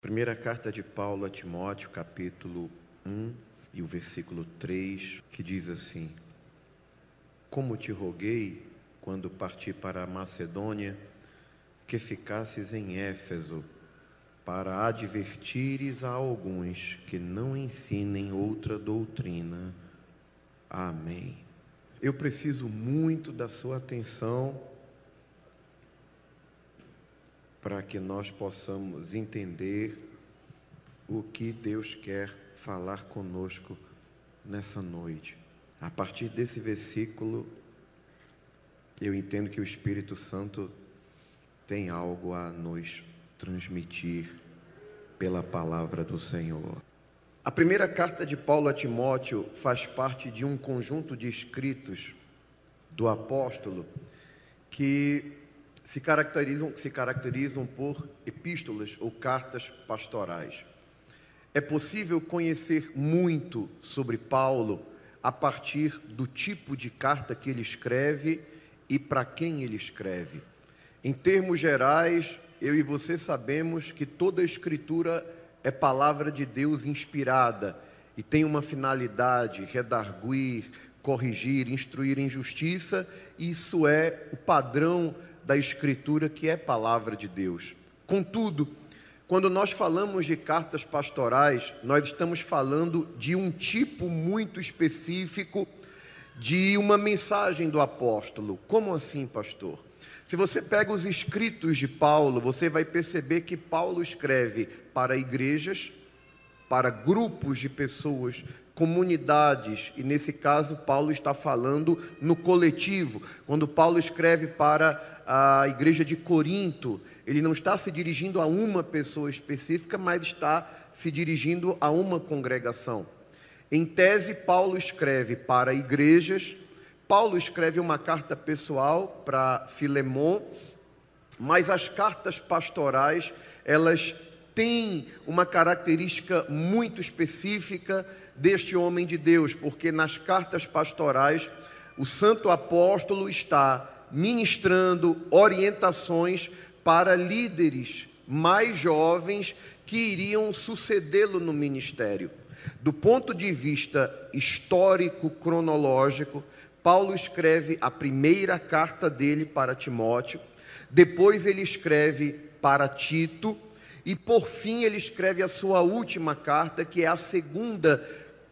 Primeira carta de Paulo a Timóteo, capítulo 1 e o versículo 3, que diz assim: Como te roguei quando parti para a Macedônia, que ficasses em Éfeso, para advertires a alguns que não ensinem outra doutrina. Amém. Eu preciso muito da sua atenção para que nós possamos entender o que Deus quer falar conosco nessa noite. A partir desse versículo, eu entendo que o Espírito Santo tem algo a nos transmitir pela palavra do Senhor. A primeira carta de Paulo a Timóteo faz parte de um conjunto de escritos do apóstolo que se caracterizam, se caracterizam por epístolas ou cartas pastorais. É possível conhecer muito sobre Paulo a partir do tipo de carta que ele escreve e para quem ele escreve. Em termos gerais, eu e você sabemos que toda a escritura é palavra de Deus inspirada e tem uma finalidade: redarguir, corrigir, instruir em justiça. Isso é o padrão da Escritura, que é palavra de Deus. Contudo, quando nós falamos de cartas pastorais, nós estamos falando de um tipo muito específico de uma mensagem do apóstolo. Como assim, pastor? Se você pega os escritos de Paulo, você vai perceber que Paulo escreve para igrejas, para grupos de pessoas, comunidades, e nesse caso Paulo está falando no coletivo. Quando Paulo escreve para a igreja de Corinto, ele não está se dirigindo a uma pessoa específica, mas está se dirigindo a uma congregação. Em tese, Paulo escreve para igrejas, Paulo escreve uma carta pessoal para Filemon, mas as cartas pastorais, elas têm uma característica muito específica deste homem de Deus, porque nas cartas pastorais, o santo apóstolo está ministrando orientações para líderes mais jovens que iriam sucedê-lo no ministério. Do ponto de vista histórico, cronológico, Paulo escreve a primeira carta dele para Timóteo, depois ele escreve para Tito, e por fim ele escreve a sua última carta, que é a segunda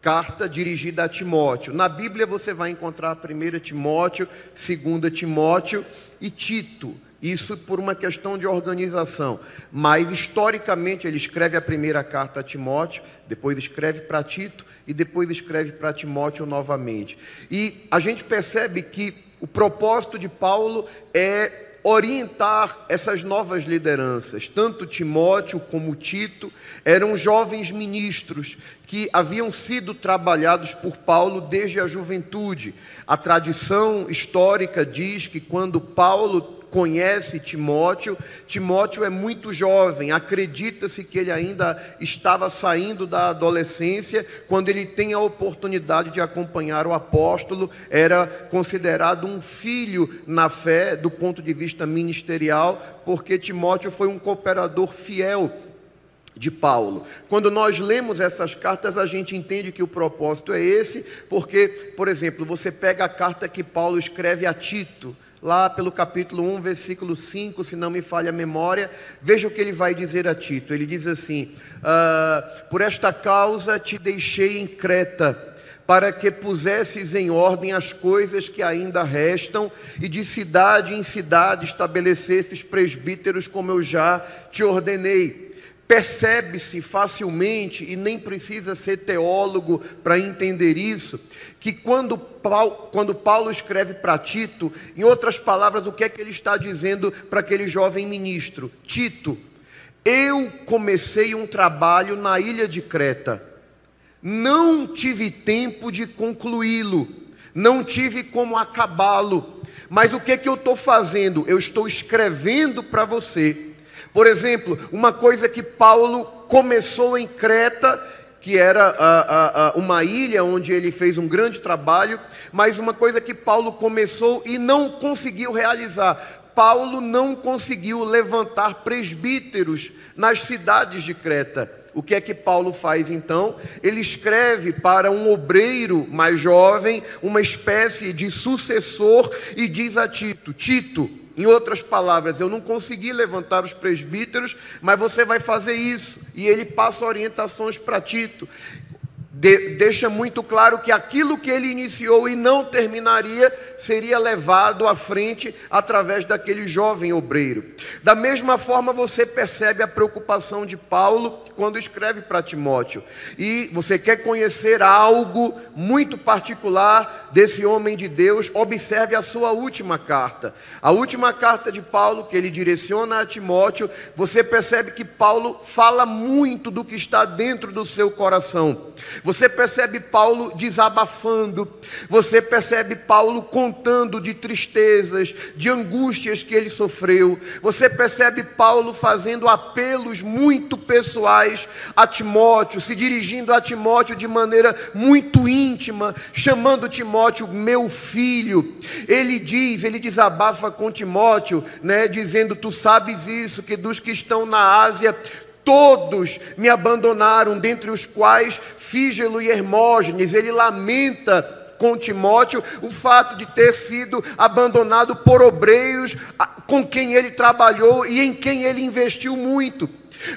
carta dirigida a Timóteo. Na Bíblia você vai encontrar 1 Timóteo, 2 Timóteo e Tito. Isso por uma questão de organização. Mas historicamente ele escreve a primeira carta a Timóteo, depois escreve para Tito e depois escreve para Timóteo novamente. E a gente percebe que o propósito de Paulo é orientar essas novas lideranças. Tanto Timóteo como Tito eram jovens ministros que haviam sido trabalhados por Paulo desde a juventude. A tradição histórica diz que quando Paulo conhece Timóteo. Timóteo é muito jovem, acredita-se que ele ainda estava saindo da adolescência quando ele tem a oportunidade de acompanhar o apóstolo. Era considerado um filho na fé do ponto de vista ministerial, porque Timóteo foi um cooperador fiel de Paulo. Quando nós lemos essas cartas, a gente entende que o propósito é esse, porque, por exemplo, você pega a carta que Paulo escreve a Tito, lá pelo capítulo 1, versículo 5, se não me falha a memória, veja o que ele vai dizer a Tito. Ele diz assim: ah, Por esta causa te deixei em Creta, para que pusesses em ordem as coisas que ainda restam, e de cidade em cidade estabelecesses presbíteros, como eu já te ordenei. Percebe-se facilmente, e nem precisa ser teólogo para entender isso, que quando Paulo, quando Paulo escreve para Tito, em outras palavras, o que é que ele está dizendo para aquele jovem ministro? Tito, eu comecei um trabalho na ilha de Creta, não tive tempo de concluí-lo, não tive como acabá-lo, mas o que é que eu estou fazendo? Eu estou escrevendo para você por exemplo, uma coisa que Paulo começou em Creta, que era a, a, uma ilha onde ele fez um grande trabalho, mas uma coisa que Paulo começou e não conseguiu realizar. Paulo não conseguiu levantar presbíteros nas cidades de Creta. O que é que Paulo faz então? Ele escreve para um obreiro mais jovem, uma espécie de sucessor, e diz a Tito: Tito, em outras palavras, eu não consegui levantar os presbíteros, mas você vai fazer isso. E ele passa orientações para Tito de, deixa muito claro que aquilo que ele iniciou e não terminaria seria levado à frente através daquele jovem obreiro. Da mesma forma, você percebe a preocupação de Paulo quando escreve para Timóteo. E você quer conhecer algo muito particular desse homem de Deus, observe a sua última carta. A última carta de Paulo, que ele direciona a Timóteo, você percebe que Paulo fala muito do que está dentro do seu coração. Você percebe Paulo desabafando, você percebe Paulo contando de tristezas, de angústias que ele sofreu, você percebe Paulo fazendo apelos muito pessoais a Timóteo, se dirigindo a Timóteo de maneira muito íntima, chamando Timóteo meu filho. Ele diz, ele desabafa com Timóteo, né, dizendo: Tu sabes isso, que dos que estão na Ásia, todos me abandonaram, dentre os quais Fígelo e Hermógenes. Ele lamenta com Timóteo o fato de ter sido abandonado por obreiros com quem ele trabalhou e em quem ele investiu muito.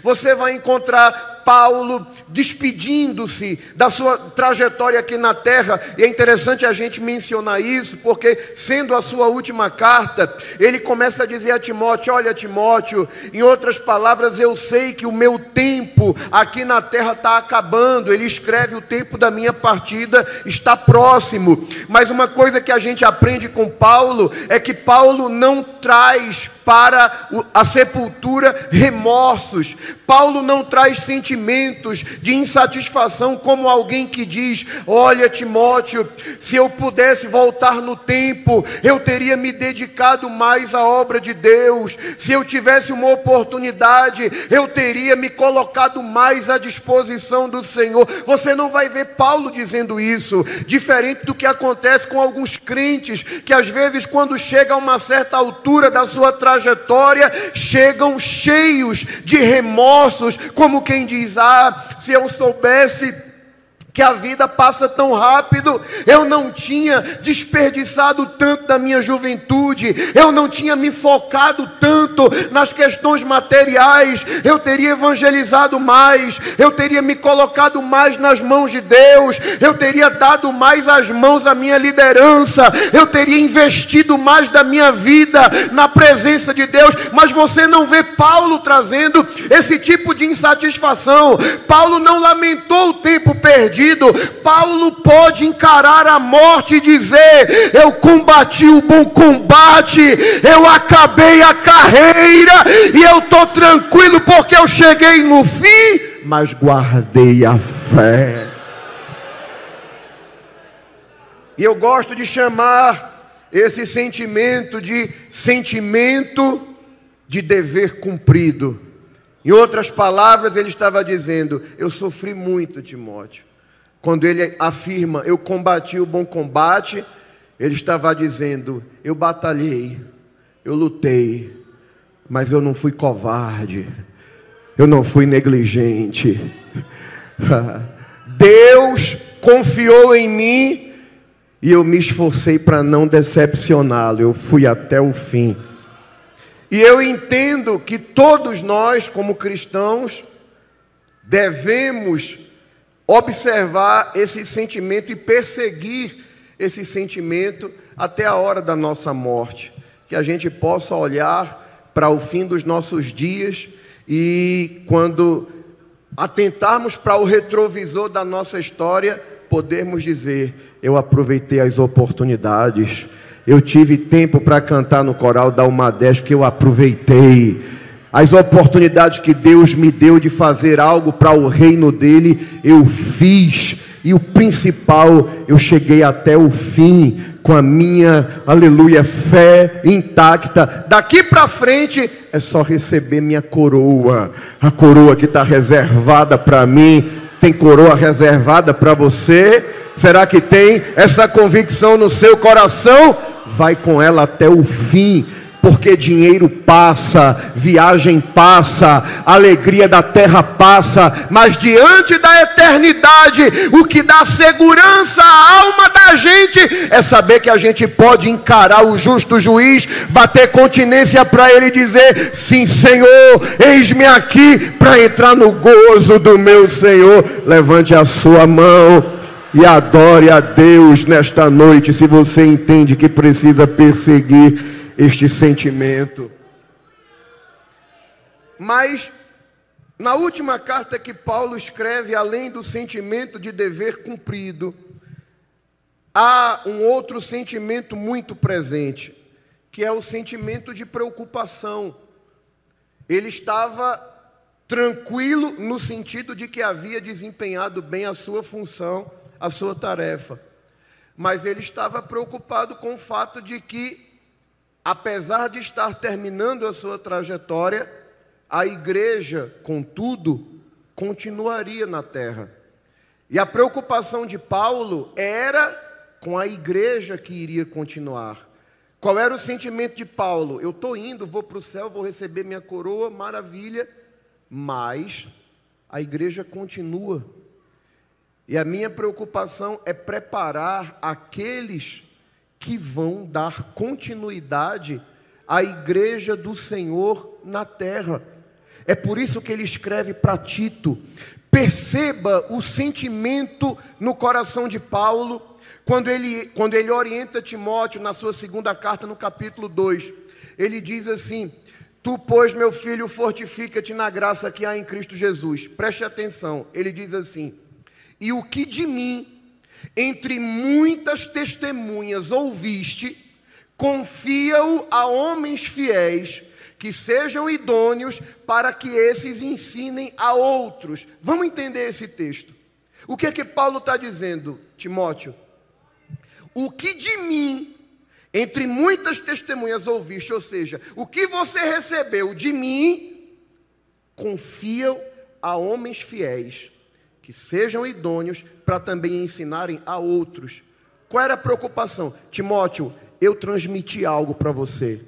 Você vai encontrar Paulo despedindo-se da sua trajetória aqui na terra, e é interessante a gente mencionar isso, porque sendo a sua última carta, ele começa a dizer a Timóteo: Olha, Timóteo, em outras palavras, eu sei que o meu tempo aqui na terra está acabando. Ele escreve: O tempo da minha partida está próximo. Mas uma coisa que a gente aprende com Paulo é que Paulo não traz para a sepultura remorsos, Paulo não traz sentimentos sentimentos de insatisfação, como alguém que diz: Olha, Timóteo, se eu pudesse voltar no tempo, eu teria me dedicado mais à obra de Deus. Se eu tivesse uma oportunidade, eu teria me colocado mais à disposição do Senhor. Você não vai ver Paulo dizendo isso, diferente do que acontece com alguns crentes que às vezes, quando chega a uma certa altura da sua trajetória, chegam cheios de remorsos, como quem diz se eu soubesse que a vida passa tão rápido, eu não tinha desperdiçado tanto da minha juventude, eu não tinha me focado tanto nas questões materiais, eu teria evangelizado mais, eu teria me colocado mais nas mãos de Deus, eu teria dado mais as mãos à minha liderança, eu teria investido mais da minha vida na presença de Deus, mas você não vê Paulo trazendo esse tipo de insatisfação. Paulo não lamentou o tempo perdido Paulo pode encarar a morte e dizer: Eu combati o bom combate, eu acabei a carreira e eu estou tranquilo porque eu cheguei no fim, mas guardei a fé. E eu gosto de chamar esse sentimento de sentimento de dever cumprido. Em outras palavras, ele estava dizendo: Eu sofri muito, Timóteo. Quando ele afirma, eu combati o bom combate, ele estava dizendo, eu batalhei, eu lutei, mas eu não fui covarde, eu não fui negligente. Deus confiou em mim e eu me esforcei para não decepcioná-lo, eu fui até o fim. E eu entendo que todos nós, como cristãos, devemos observar esse sentimento e perseguir esse sentimento até a hora da nossa morte. Que a gente possa olhar para o fim dos nossos dias e, quando atentarmos para o retrovisor da nossa história, podermos dizer: Eu aproveitei as oportunidades, eu tive tempo para cantar no coral da Umadés que eu aproveitei as oportunidades que Deus me deu de fazer algo para o reino dele, eu fiz. E o principal, eu cheguei até o fim com a minha, aleluia, fé intacta. Daqui para frente é só receber minha coroa. A coroa que está reservada para mim. Tem coroa reservada para você? Será que tem essa convicção no seu coração? Vai com ela até o fim porque dinheiro passa, viagem passa, alegria da terra passa, mas diante da eternidade, o que dá segurança à alma da gente é saber que a gente pode encarar o justo juiz, bater continência para ele dizer: Sim, Senhor, eis-me aqui para entrar no gozo do meu Senhor. Levante a sua mão e adore a Deus nesta noite, se você entende que precisa perseguir este sentimento. Mas, na última carta que Paulo escreve, além do sentimento de dever cumprido, há um outro sentimento muito presente, que é o sentimento de preocupação. Ele estava tranquilo no sentido de que havia desempenhado bem a sua função a sua tarefa. Mas ele estava preocupado com o fato de que, apesar de estar terminando a sua trajetória, a igreja, contudo, continuaria na terra. E a preocupação de Paulo era com a igreja que iria continuar. Qual era o sentimento de Paulo? Eu estou indo, vou para o céu, vou receber minha coroa, maravilha, mas a igreja continua. E a minha preocupação é preparar aqueles que vão dar continuidade à igreja do Senhor na terra. É por isso que ele escreve para Tito. Perceba o sentimento no coração de Paulo quando ele, quando ele orienta Timóteo na sua segunda carta, no capítulo 2. Ele diz assim: Tu, pois, meu filho, fortifica-te na graça que há em Cristo Jesus. Preste atenção, ele diz assim: e o que de mim, entre muitas testemunhas, ouviste, confia-o a homens fiéis, que sejam idôneos, para que esses ensinem a outros. Vamos entender esse texto. O que é que Paulo está dizendo, Timóteo? O que de mim, entre muitas testemunhas ouviste, ou seja, o que você recebeu de mim, confia a homens fiéis que sejam idôneos para também ensinarem a outros. Qual era a preocupação? Timóteo, eu transmiti algo para você.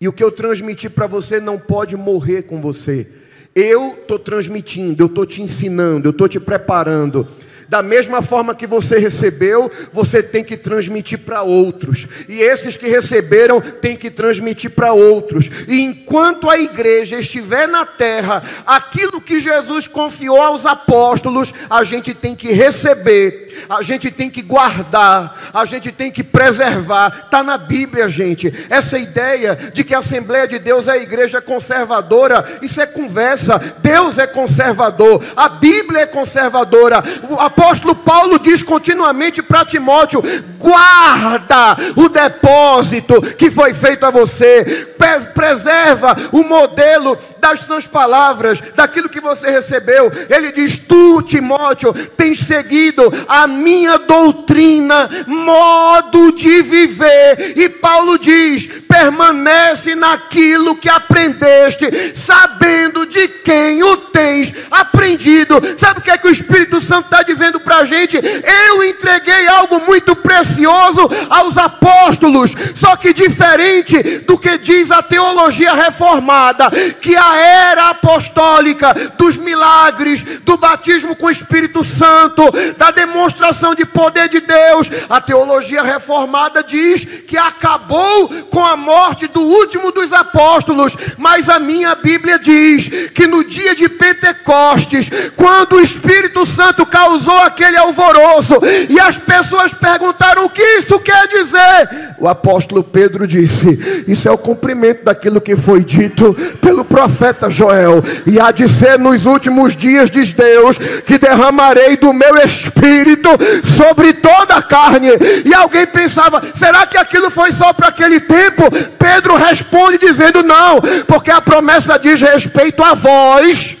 E o que eu transmiti para você não pode morrer com você. Eu estou transmitindo, eu estou te ensinando, eu estou te preparando. Da mesma forma que você recebeu, você tem que transmitir para outros. E esses que receberam têm que transmitir para outros. E enquanto a igreja estiver na terra, aquilo que Jesus confiou aos apóstolos, a gente tem que receber a gente tem que guardar, a gente tem que preservar. Está na Bíblia, gente. Essa ideia de que a Assembleia de Deus é a igreja conservadora, isso é conversa. Deus é conservador, a Bíblia é conservadora. O apóstolo Paulo diz continuamente para Timóteo: guarda o depósito que foi feito a você, preserva o modelo das suas palavras, daquilo que você recebeu. Ele diz: Tu, Timóteo, tens seguido a minha doutrina, modo de viver. E Paulo diz: permanece naquilo que aprendeste, sabendo de quem o tens aprendido. Sabe o que é que o Espírito Santo está dizendo para a gente? Eu entreguei algo muito precioso aos apóstolos, só que diferente do que diz a teologia reformada, que a era apostólica dos milagres, do batismo com o Espírito Santo, da demonstração de poder de Deus, a teologia reformada diz que acabou com a morte do último dos apóstolos, mas a minha Bíblia diz que no dia de Pentecostes, quando o Espírito Santo causou aquele alvoroço e as pessoas perguntaram o que isso quer dizer, o apóstolo Pedro disse: Isso é o cumprimento daquilo que foi dito pelo profeta Joel, e há de ser nos últimos dias, diz Deus, que derramarei do meu espírito sobre toda a carne. E alguém pensava: será que aquilo foi só para aquele tempo? Pedro responde dizendo: não, porque a promessa diz respeito a vós,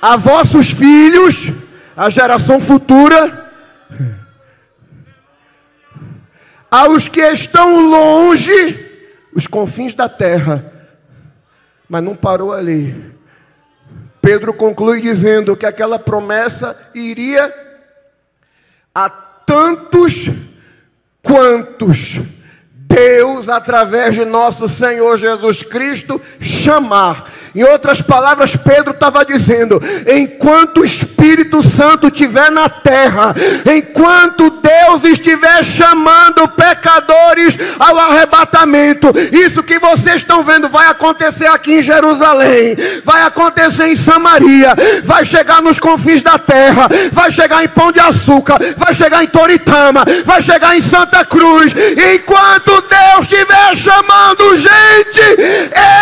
a vossos filhos, a geração futura, aos que estão longe, os confins da terra. Mas não parou ali. Pedro conclui dizendo que aquela promessa iria a tantos quantos Deus, através de nosso Senhor Jesus Cristo, chamar. Em outras palavras, Pedro estava dizendo: enquanto o Espírito Santo estiver na terra, enquanto Deus estiver chamando pecadores ao arrebatamento, isso que vocês estão vendo vai acontecer aqui em Jerusalém, vai acontecer em Samaria, vai chegar nos confins da terra, vai chegar em Pão de Açúcar, vai chegar em Toritama, vai chegar em Santa Cruz. Enquanto Deus estiver chamando gente,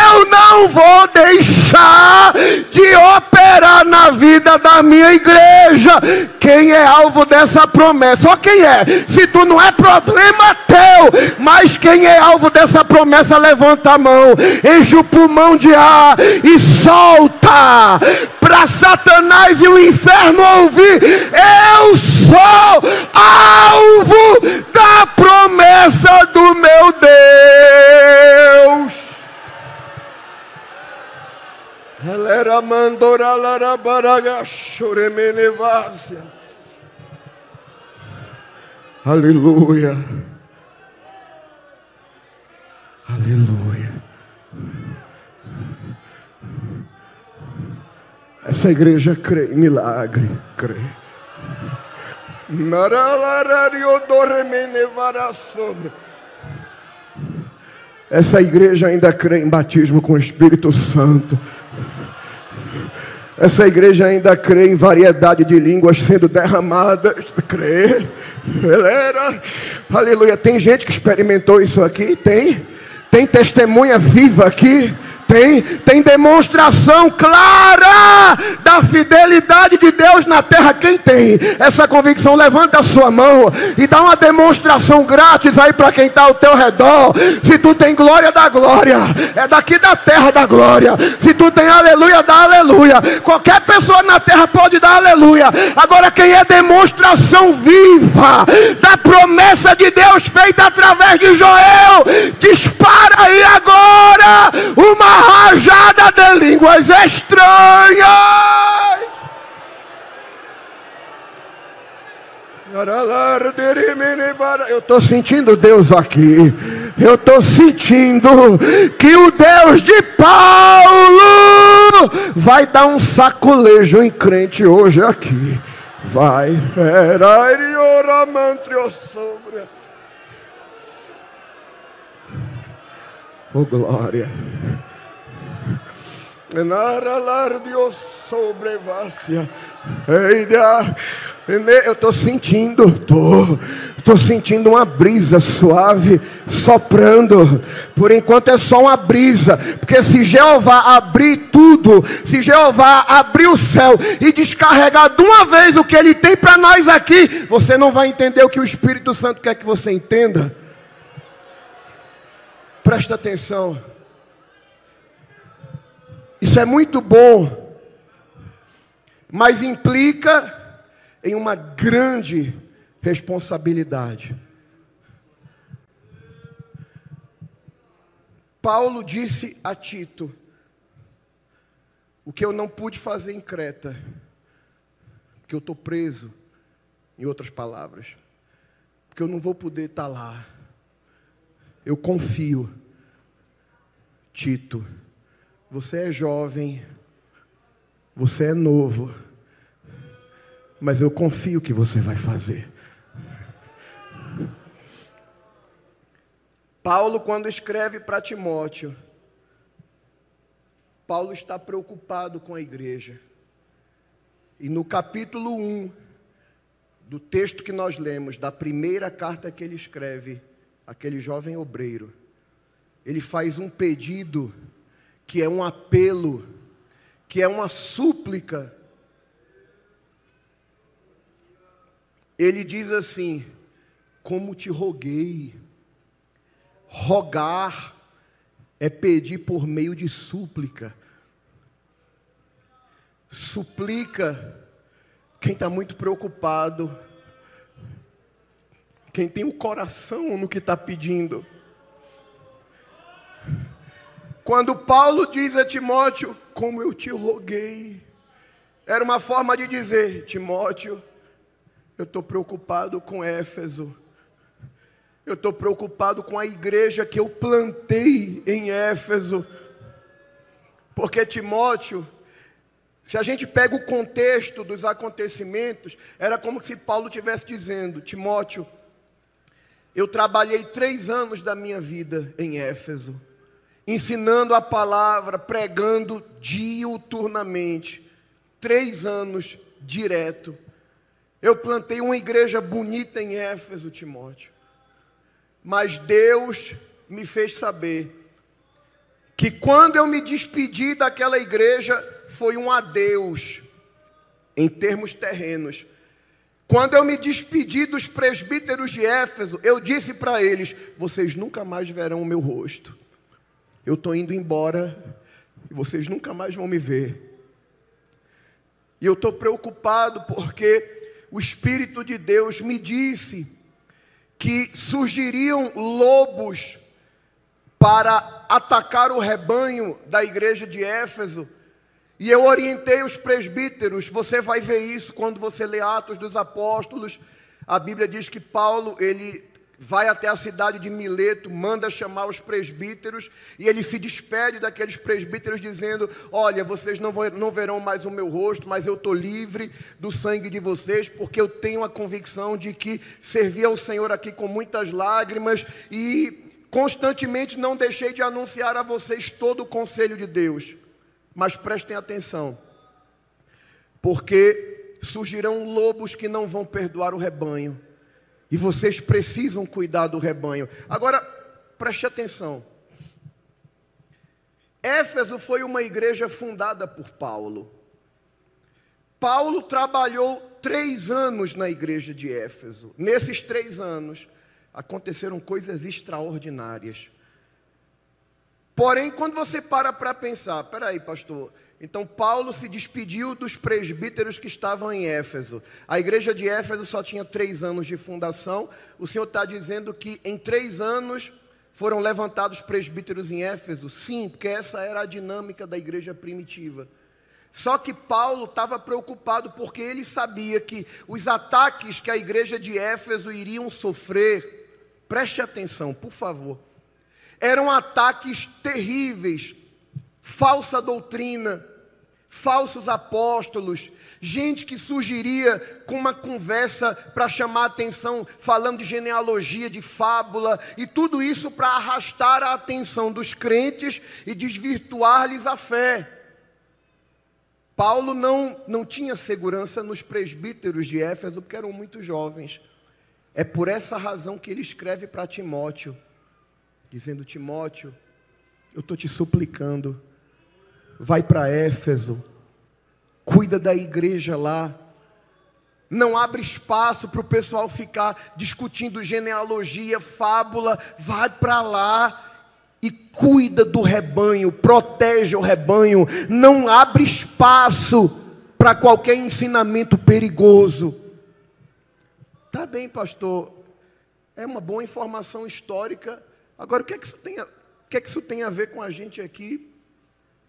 eu não vou deixar de operar na vida da minha igreja. Quem é alvo dessa promessa? Só quem é? Se tu não é problema teu, mas quem é alvo dessa promessa, levanta a mão, enche o pulmão de ar e solta para Satanás e o inferno ouvir. Eu sou alvo da promessa do meu Deus. Ela mandora larabaraga choremenevásia. Aleluia. Aleluia. Essa igreja crê em milagre, crê. Essa igreja ainda crê em batismo com o Espírito Santo. Essa igreja ainda crê em variedade de línguas sendo derramadas. Crê. Galera, aleluia. Tem gente que experimentou isso aqui? Tem. Tem testemunha viva aqui? Tem, tem demonstração clara da fidelidade de Deus na terra. Quem tem essa convicção, levanta a sua mão e dá uma demonstração grátis aí para quem está ao teu redor. Se tu tem glória, dá glória. É daqui da terra da glória. Se tu tem aleluia, dá aleluia. Qualquer pessoa na terra pode dar aleluia. Agora, quem é demonstração viva da promessa de Deus feita através de Joel, dispara aí agora de línguas estranhas. Eu estou sentindo Deus aqui. Eu estou sentindo que o Deus de Paulo vai dar um saculejo em crente hoje aqui. Vai. Oh glória. Eu estou sentindo, estou, estou sentindo uma brisa suave soprando. Por enquanto é só uma brisa, porque se Jeová abrir tudo, se Jeová abrir o céu e descarregar de uma vez o que Ele tem para nós aqui, você não vai entender o que o Espírito Santo quer que você entenda. Presta atenção. Isso é muito bom, mas implica em uma grande responsabilidade. Paulo disse a Tito: O que eu não pude fazer em Creta, porque eu estou preso, em outras palavras, porque eu não vou poder estar lá. Eu confio, Tito você é jovem, você é novo, mas eu confio que você vai fazer. Paulo, quando escreve para Timóteo, Paulo está preocupado com a igreja. E no capítulo 1 do texto que nós lemos, da primeira carta que ele escreve, aquele jovem obreiro, ele faz um pedido que é um apelo, que é uma súplica. Ele diz assim: Como te roguei. Rogar é pedir por meio de súplica. Suplica quem está muito preocupado, quem tem o coração no que está pedindo. Quando Paulo diz a Timóteo, como eu te roguei, era uma forma de dizer: Timóteo, eu estou preocupado com Éfeso, Eu estou preocupado com a igreja que eu plantei em Éfeso. Porque Timóteo, se a gente pega o contexto dos acontecimentos, era como se Paulo estivesse dizendo: Timóteo, eu trabalhei três anos da minha vida em Éfeso, ensinando a palavra, pregando diuturnamente, três anos direto. Eu plantei uma igreja bonita em Éfeso, Timóteo. Mas Deus me fez saber que quando eu me despedi daquela igreja, foi um adeus, em termos terrenos. Quando eu me despedi dos presbíteros de Éfeso, eu disse para eles: vocês nunca mais verão o meu rosto. Eu estou indo embora e vocês nunca mais vão me ver. E eu estou preocupado porque o Espírito de Deus me disse que surgiriam lobos para atacar o rebanho da igreja de Éfeso. E eu orientei os presbíteros, você vai ver isso quando você lê Atos dos Apóstolos. A Bíblia diz que Paulo, ele vai até a cidade de Mileto, manda chamar os presbíteros, e ele se despede daqueles presbíteros, dizendo: Olha, vocês não, vão, não verão mais o meu rosto, mas eu estou livre do sangue de vocês, porque eu tenho a convicção de que servi ao Senhor aqui com muitas lágrimas e constantemente não deixei de anunciar a vocês todo o conselho de Deus. Mas prestem atenção, porque surgirão lobos que não vão perdoar o rebanho e vocês precisam cuidar do rebanho. Agora, preste atenção. Éfeso foi uma igreja fundada por Paulo. Paulo trabalhou três anos na igreja de Éfeso. Nesses três anos, aconteceram coisas extraordinárias. Porém, quando você para para pensar, peraí, pastor, então Paulo se despediu dos presbíteros que estavam em Éfeso. A igreja de Éfeso só tinha três anos de fundação. O Senhor está dizendo que em três anos foram levantados presbíteros em Éfeso? Sim, porque essa era a dinâmica da igreja primitiva. Só que Paulo estava preocupado porque ele sabia que os ataques que a igreja de Éfeso iriam sofrer, preste atenção, por favor, eram ataques terríveis, falsa doutrina, falsos apóstolos, gente que surgiria com uma conversa para chamar a atenção, falando de genealogia, de fábula, e tudo isso para arrastar a atenção dos crentes e desvirtuar-lhes a fé. Paulo não, não tinha segurança nos presbíteros de Éfeso, porque eram muito jovens. É por essa razão que ele escreve para Timóteo, dizendo: Timóteo, eu estou te suplicando, vai para Éfeso, cuida da igreja lá. Não abre espaço para o pessoal ficar discutindo genealogia, fábula. Vai para lá e cuida do rebanho, protege o rebanho. Não abre espaço para qualquer ensinamento perigoso. Tá bem, pastor. É uma boa informação histórica. Agora, o que é que isso tem a, o que é que isso tem a ver com a gente aqui?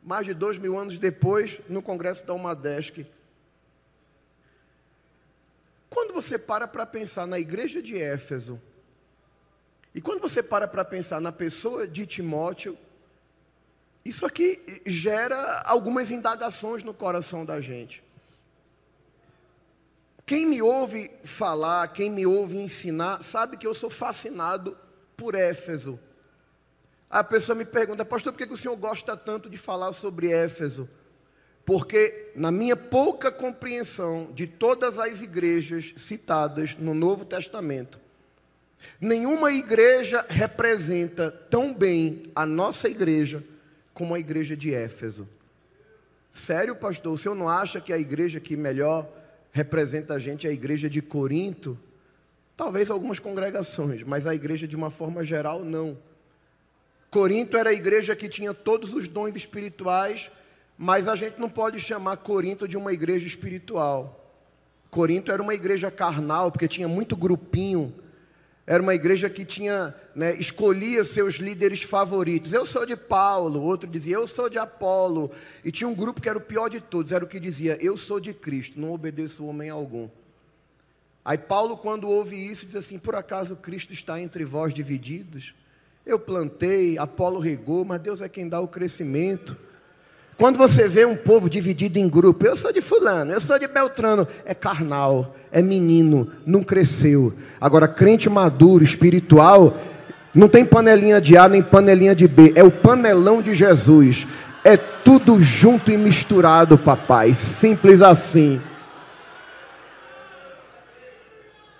Mais de dois mil anos depois, no Congresso da Umadesc. Quando você para para pensar na igreja de Éfeso, e quando você para para pensar na pessoa de Timóteo, isso aqui gera algumas indagações no coração da gente. Quem me ouve falar, quem me ouve ensinar, sabe que eu sou fascinado por Éfeso. A pessoa me pergunta, pastor, por que o senhor gosta tanto de falar sobre Éfeso? Porque, na minha pouca compreensão de todas as igrejas citadas no Novo Testamento, nenhuma igreja representa tão bem a nossa igreja como a igreja de Éfeso. Sério, pastor, o senhor não acha que a igreja que melhor representa a gente é a igreja de Corinto? Talvez algumas congregações, mas a igreja de uma forma geral não. Corinto era a igreja que tinha todos os dons espirituais, mas a gente não pode chamar Corinto de uma igreja espiritual. Corinto era uma igreja carnal, porque tinha muito grupinho. Era uma igreja que tinha, né, escolhia seus líderes favoritos. Eu sou de Paulo, outro dizia, eu sou de Apolo. E tinha um grupo que era o pior de todos, era o que dizia, eu sou de Cristo, não obedeço homem algum. Aí Paulo, quando ouve isso, diz assim: Por acaso Cristo está entre vós divididos? Eu plantei, Apolo regou, mas Deus é quem dá o crescimento. Quando você vê um povo dividido em grupo, eu sou de fulano, eu sou de Beltrano, é carnal, é menino, não cresceu. Agora, crente maduro, espiritual, não tem panelinha de A nem panelinha de B, é o panelão de Jesus. É tudo junto e misturado, papai, simples assim.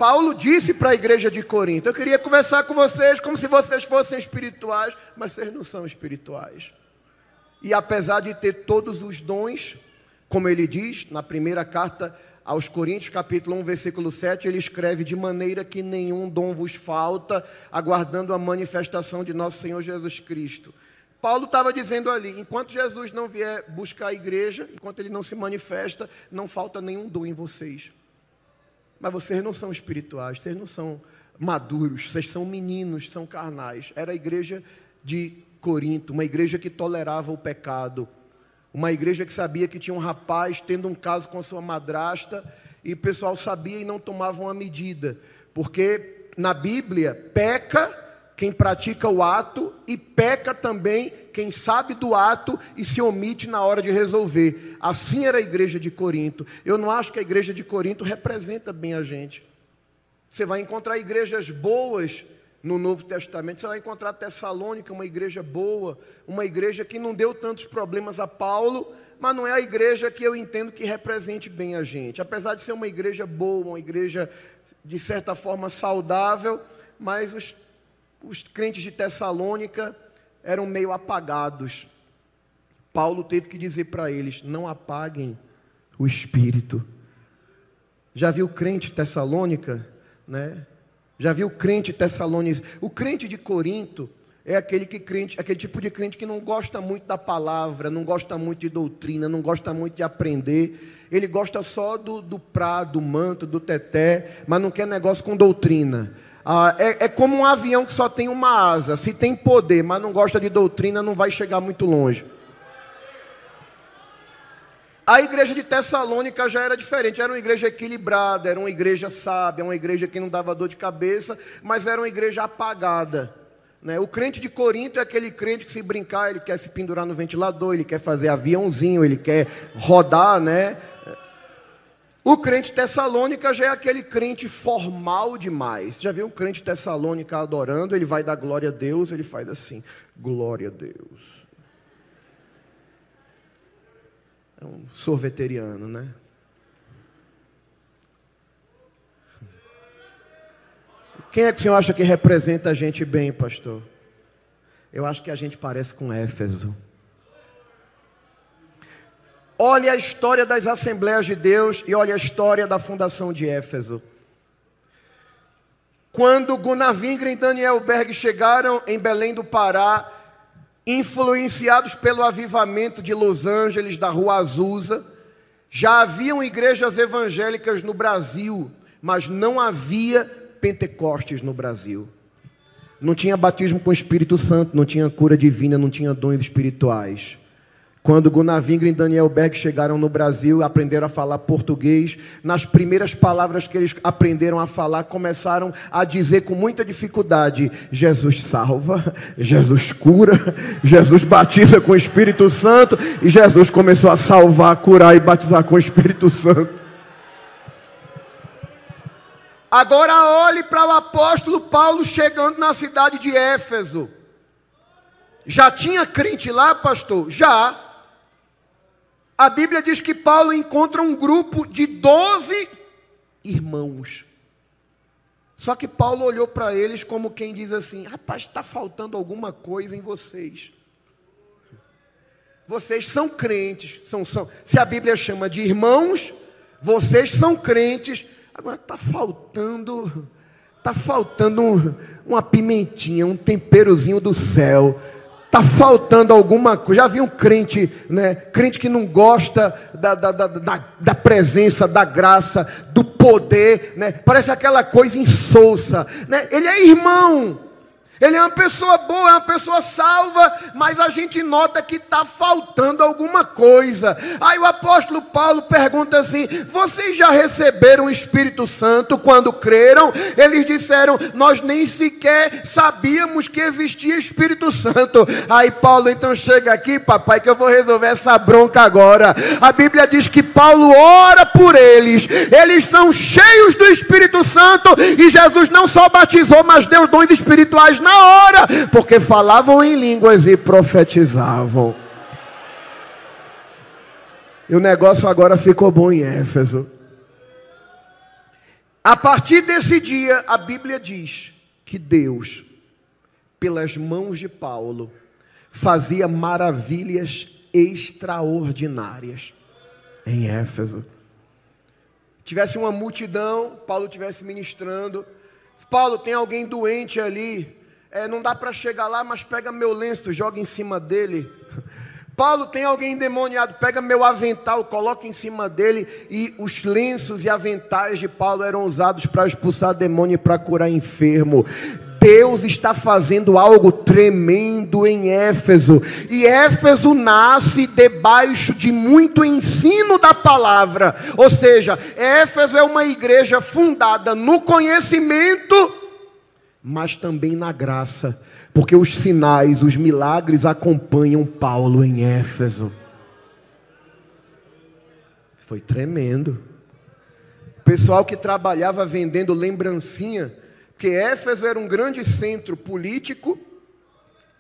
Paulo disse para a igreja de Corinto: Eu queria conversar com vocês como se vocês fossem espirituais, mas vocês não são espirituais. E apesar de ter todos os dons, como ele diz na primeira carta aos Coríntios, capítulo 1, versículo 7, ele escreve: De maneira que nenhum dom vos falta, aguardando a manifestação de nosso Senhor Jesus Cristo. Paulo estava dizendo ali: enquanto Jesus não vier buscar a igreja, enquanto ele não se manifesta, não falta nenhum dom em vocês. Mas vocês não são espirituais, vocês não são maduros, vocês são meninos, são carnais. Era a igreja de Corinto, uma igreja que tolerava o pecado, uma igreja que sabia que tinha um rapaz tendo um caso com a sua madrasta e o pessoal sabia e não tomava uma medida, porque na Bíblia peca quem pratica o ato e peca também quem sabe do ato e se omite na hora de resolver. Assim era a igreja de Corinto. Eu não acho que a igreja de Corinto representa bem a gente. Você vai encontrar igrejas boas no Novo Testamento. Você vai encontrar Tessalônica, uma igreja boa, uma igreja que não deu tantos problemas a Paulo, mas não é a igreja que eu entendo que represente bem a gente. Apesar de ser uma igreja boa, uma igreja de certa forma saudável, mas os, os crentes de Tessalônica eram meio apagados. Paulo teve que dizer para eles: não apaguem o espírito. Já viu crente Tessalônica, né? Já viu crente tessalonicense? O crente de Corinto é aquele, que crente, aquele tipo de crente que não gosta muito da palavra, não gosta muito de doutrina, não gosta muito de aprender. Ele gosta só do, do prado, do manto, do teté, mas não quer negócio com doutrina. Ah, é, é como um avião que só tem uma asa. Se tem poder, mas não gosta de doutrina, não vai chegar muito longe. A igreja de Tessalônica já era diferente, era uma igreja equilibrada, era uma igreja sábia, uma igreja que não dava dor de cabeça, mas era uma igreja apagada. Né? O crente de Corinto é aquele crente que se brincar, ele quer se pendurar no ventilador, ele quer fazer aviãozinho, ele quer rodar, né? O crente tessalônica já é aquele crente formal demais. Já viu um crente tessalônica adorando, ele vai dar glória a Deus, ele faz assim: glória a Deus. É um sorveteriano, né? Quem é que o senhor acha que representa a gente bem, pastor? Eu acho que a gente parece com Éfeso. Olhe a história das Assembleias de Deus e olhe a história da fundação de Éfeso. Quando Gunavingra e Daniel Berg chegaram em Belém do Pará, influenciados pelo avivamento de Los Angeles, da Rua Azusa, já haviam igrejas evangélicas no Brasil, mas não havia Pentecostes no Brasil. Não tinha batismo com o Espírito Santo, não tinha cura divina, não tinha dons espirituais. Quando Gunavingra e Daniel Berg chegaram no Brasil, aprenderam a falar português, nas primeiras palavras que eles aprenderam a falar, começaram a dizer com muita dificuldade: Jesus salva, Jesus cura, Jesus batiza com o Espírito Santo, e Jesus começou a salvar, curar e batizar com o Espírito Santo. Agora olhe para o apóstolo Paulo chegando na cidade de Éfeso. Já tinha crente lá, pastor? Já. A Bíblia diz que Paulo encontra um grupo de doze irmãos. Só que Paulo olhou para eles como quem diz assim: rapaz, está faltando alguma coisa em vocês. Vocês são crentes, são, são, se a Bíblia chama de irmãos, vocês são crentes. Agora está faltando, está faltando um, uma pimentinha, um temperozinho do céu Está faltando alguma coisa. Já vi um crente, né? Crente que não gosta da, da, da, da, presença, da graça, do poder, né? Parece aquela coisa insossa, né? Ele é irmão. Ele é uma pessoa boa, é uma pessoa salva, mas a gente nota que está faltando alguma coisa. Aí o apóstolo Paulo pergunta assim: Vocês já receberam o Espírito Santo quando creram? Eles disseram: Nós nem sequer sabíamos que existia Espírito Santo. Aí Paulo então chega aqui, papai, que eu vou resolver essa bronca agora. A Bíblia diz que Paulo ora por eles, eles são cheios do Espírito Santo e Jesus não só batizou, mas deu dons espirituais na hora, porque falavam em línguas e profetizavam. E o negócio agora ficou bom em Éfeso. A partir desse dia, a Bíblia diz que Deus, pelas mãos de Paulo, fazia maravilhas extraordinárias em Éfeso. Tivesse uma multidão, Paulo tivesse ministrando. Paulo, tem alguém doente ali. É, não dá para chegar lá, mas pega meu lenço, joga em cima dele. Paulo, tem alguém endemoniado, pega meu avental, coloca em cima dele. E os lenços e aventais de Paulo eram usados para expulsar demônio e para curar enfermo. Deus está fazendo algo tremendo em Éfeso. E Éfeso nasce debaixo de muito ensino da palavra. Ou seja, Éfeso é uma igreja fundada no conhecimento, mas também na graça. Porque os sinais, os milagres acompanham Paulo em Éfeso. Foi tremendo. O pessoal que trabalhava vendendo lembrancinha porque Éfeso era um grande centro político,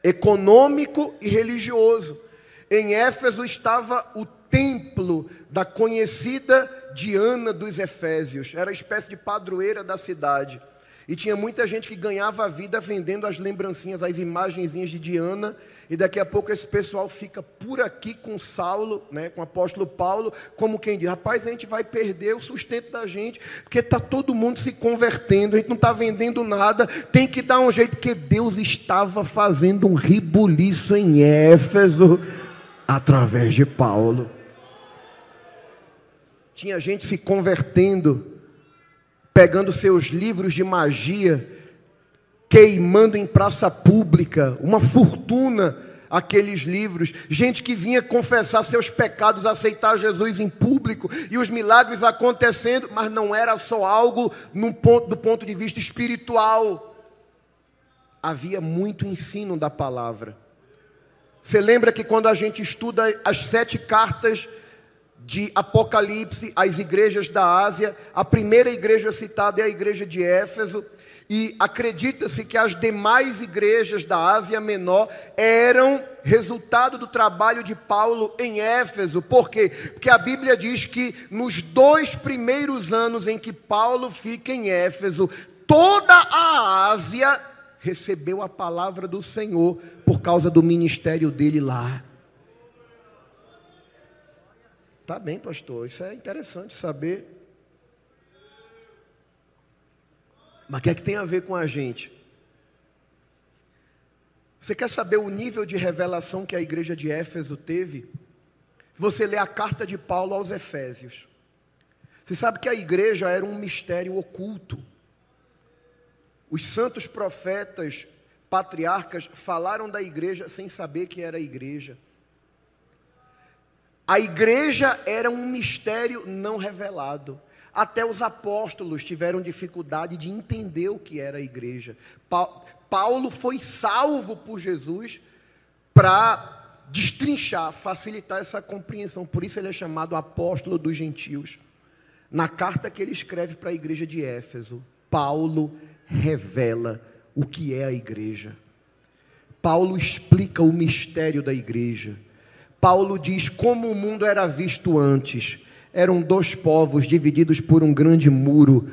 econômico e religioso. Em Éfeso estava o templo da conhecida Diana dos Efésios, era a espécie de padroeira da cidade. E tinha muita gente que ganhava a vida vendendo as lembrancinhas, as imagenzinhas de Diana. E daqui a pouco esse pessoal fica por aqui com Saulo, né, com o apóstolo Paulo, como quem diz: rapaz, a gente vai perder o sustento da gente, porque está todo mundo se convertendo, a gente não está vendendo nada, tem que dar um jeito, porque Deus estava fazendo um ribuliço em Éfeso através de Paulo. Tinha gente se convertendo pegando seus livros de magia, queimando em praça pública, uma fortuna aqueles livros, gente que vinha confessar seus pecados, aceitar Jesus em público e os milagres acontecendo, mas não era só algo no ponto, do ponto de vista espiritual. Havia muito ensino da palavra. Você lembra que quando a gente estuda as sete cartas de Apocalipse às igrejas da Ásia. A primeira igreja citada é a igreja de Éfeso. E acredita-se que as demais igrejas da Ásia Menor eram resultado do trabalho de Paulo em Éfeso. Por quê? Porque a Bíblia diz que nos dois primeiros anos em que Paulo fica em Éfeso, toda a Ásia recebeu a palavra do Senhor por causa do ministério dele lá. Tá bem, pastor, isso é interessante saber. Mas o que é que tem a ver com a gente? Você quer saber o nível de revelação que a igreja de Éfeso teve? Você lê a carta de Paulo aos Efésios. Você sabe que a igreja era um mistério oculto. Os santos profetas, patriarcas, falaram da igreja sem saber que era a igreja. A igreja era um mistério não revelado. Até os apóstolos tiveram dificuldade de entender o que era a igreja. Paulo foi salvo por Jesus para destrinchar, facilitar essa compreensão. Por isso ele é chamado apóstolo dos gentios. Na carta que ele escreve para a igreja de Éfeso, Paulo revela o que é a igreja. Paulo explica o mistério da igreja. Paulo diz como o mundo era visto antes. Eram dois povos divididos por um grande muro.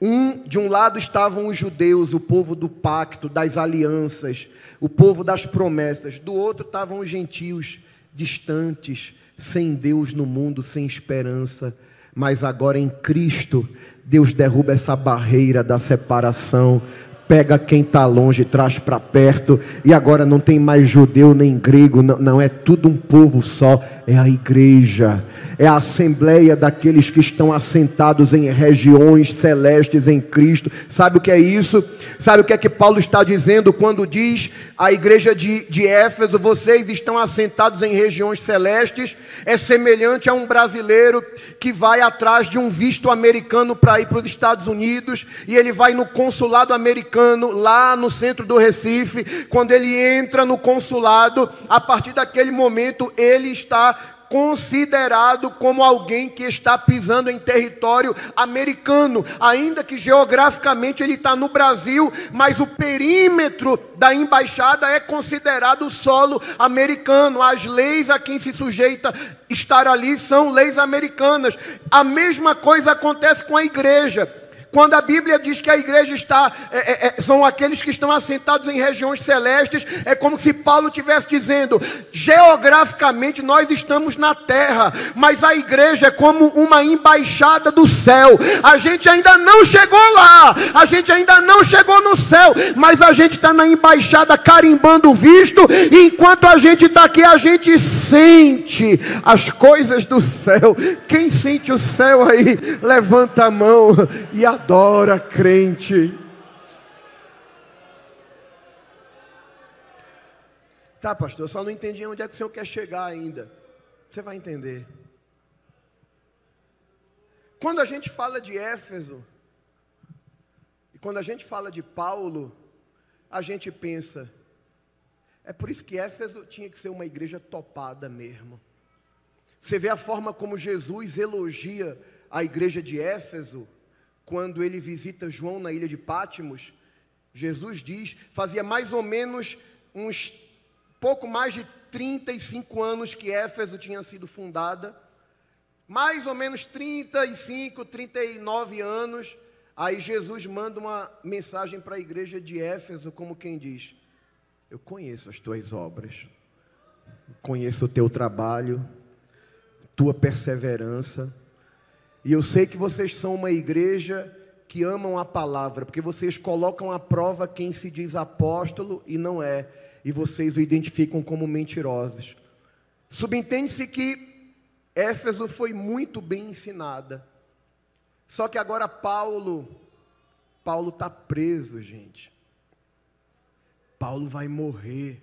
Um, de um lado estavam os judeus, o povo do pacto, das alianças, o povo das promessas. Do outro estavam os gentios, distantes, sem Deus no mundo, sem esperança. Mas agora em Cristo, Deus derruba essa barreira da separação pega quem está longe, traz para perto, e agora não tem mais judeu nem grego, não, não, é tudo um povo só, é a igreja, é a assembleia daqueles que estão assentados em regiões celestes em Cristo. Sabe o que é isso? Sabe o que é que Paulo está dizendo quando diz à igreja de, de Éfeso: vocês estão assentados em regiões celestes? É semelhante a um brasileiro que vai atrás de um visto americano para ir para os Estados Unidos e ele vai no consulado americano, lá no centro do Recife. Quando ele entra no consulado, a partir daquele momento ele está considerado como alguém que está pisando em território americano, ainda que geograficamente ele está no Brasil, mas o perímetro da embaixada é considerado solo americano. As leis a quem se sujeita estar ali são leis americanas. A mesma coisa acontece com a igreja. Quando a Bíblia diz que a igreja está, é, é, é, são aqueles que estão assentados em regiões celestes, é como se Paulo estivesse dizendo: geograficamente nós estamos na terra, mas a igreja é como uma embaixada do céu. A gente ainda não chegou lá, a gente ainda não chegou no céu, mas a gente está na embaixada carimbando o visto, e enquanto a gente está aqui, a gente sente as coisas do céu. Quem sente o céu aí, levanta a mão e adora adora crente. Tá, pastor, eu só não entendi onde é que o senhor quer chegar ainda. Você vai entender. Quando a gente fala de Éfeso, e quando a gente fala de Paulo, a gente pensa, é por isso que Éfeso tinha que ser uma igreja topada mesmo. Você vê a forma como Jesus elogia a igreja de Éfeso, quando ele visita João na ilha de Pátimos, Jesus diz, fazia mais ou menos uns pouco mais de 35 anos que Éfeso tinha sido fundada, mais ou menos 35, 39 anos, aí Jesus manda uma mensagem para a igreja de Éfeso, como quem diz: Eu conheço as tuas obras, conheço o teu trabalho, tua perseverança, e eu sei que vocês são uma igreja que amam a palavra, porque vocês colocam à prova quem se diz apóstolo e não é, e vocês o identificam como mentirosos. Subentende-se que Éfeso foi muito bem ensinada. Só que agora Paulo, Paulo está preso, gente. Paulo vai morrer.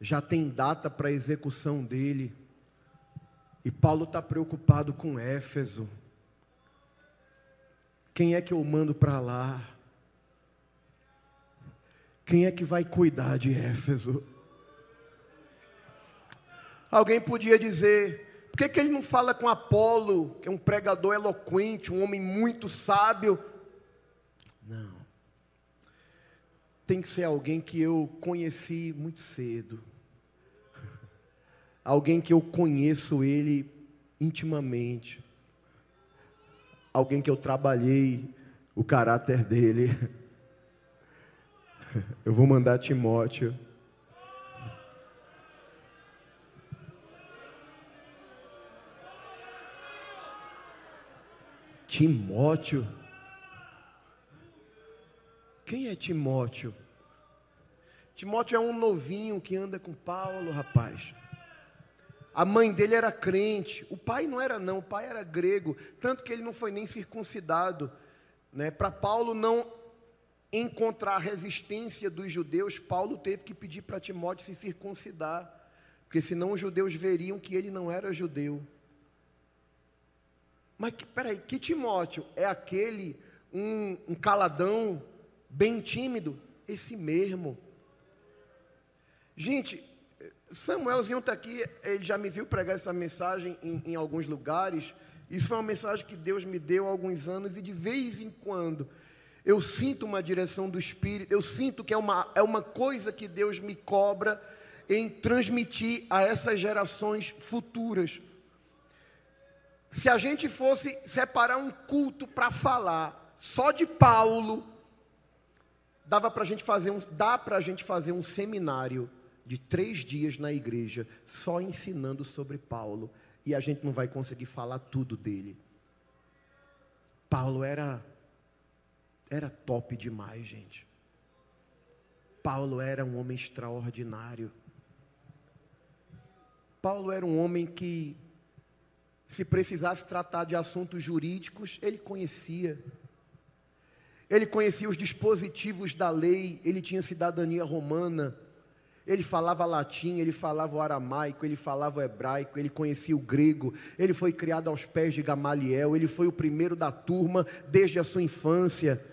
Já tem data para a execução dele. E Paulo está preocupado com Éfeso. Quem é que eu mando para lá? Quem é que vai cuidar de Éfeso? Alguém podia dizer, por que, que ele não fala com Apolo, que é um pregador eloquente, um homem muito sábio? Não. Tem que ser alguém que eu conheci muito cedo. Alguém que eu conheço ele intimamente alguém que eu trabalhei o caráter dele. Eu vou mandar Timóteo. Timóteo? Quem é Timóteo? Timóteo é um novinho que anda com Paulo, rapaz. A mãe dele era crente, o pai não era não, o pai era grego, tanto que ele não foi nem circuncidado. Né? Para Paulo não encontrar resistência dos judeus, Paulo teve que pedir para Timóteo se circuncidar, porque senão os judeus veriam que ele não era judeu. Mas peraí, que Timóteo é aquele um, um caladão, bem tímido? Esse mesmo. Gente, Samuelzinho está aqui, ele já me viu pregar essa mensagem em, em, alguns lugares. Isso foi uma mensagem que Deus me deu há alguns anos e de vez em quando eu sinto uma direção do Espírito, eu sinto que é uma, é uma coisa que Deus me cobra em transmitir a essas gerações futuras. Se a gente fosse separar um culto para falar só de Paulo, dava para gente fazer um, dá para a gente fazer um seminário de três dias na igreja, só ensinando sobre Paulo, e a gente não vai conseguir falar tudo dele. Paulo era era top demais, gente. Paulo era um homem extraordinário. Paulo era um homem que, se precisasse tratar de assuntos jurídicos, ele conhecia. Ele conhecia os dispositivos da lei, ele tinha cidadania romana, ele falava latim, ele falava o aramaico, ele falava o hebraico, ele conhecia o grego, ele foi criado aos pés de Gamaliel, ele foi o primeiro da turma desde a sua infância.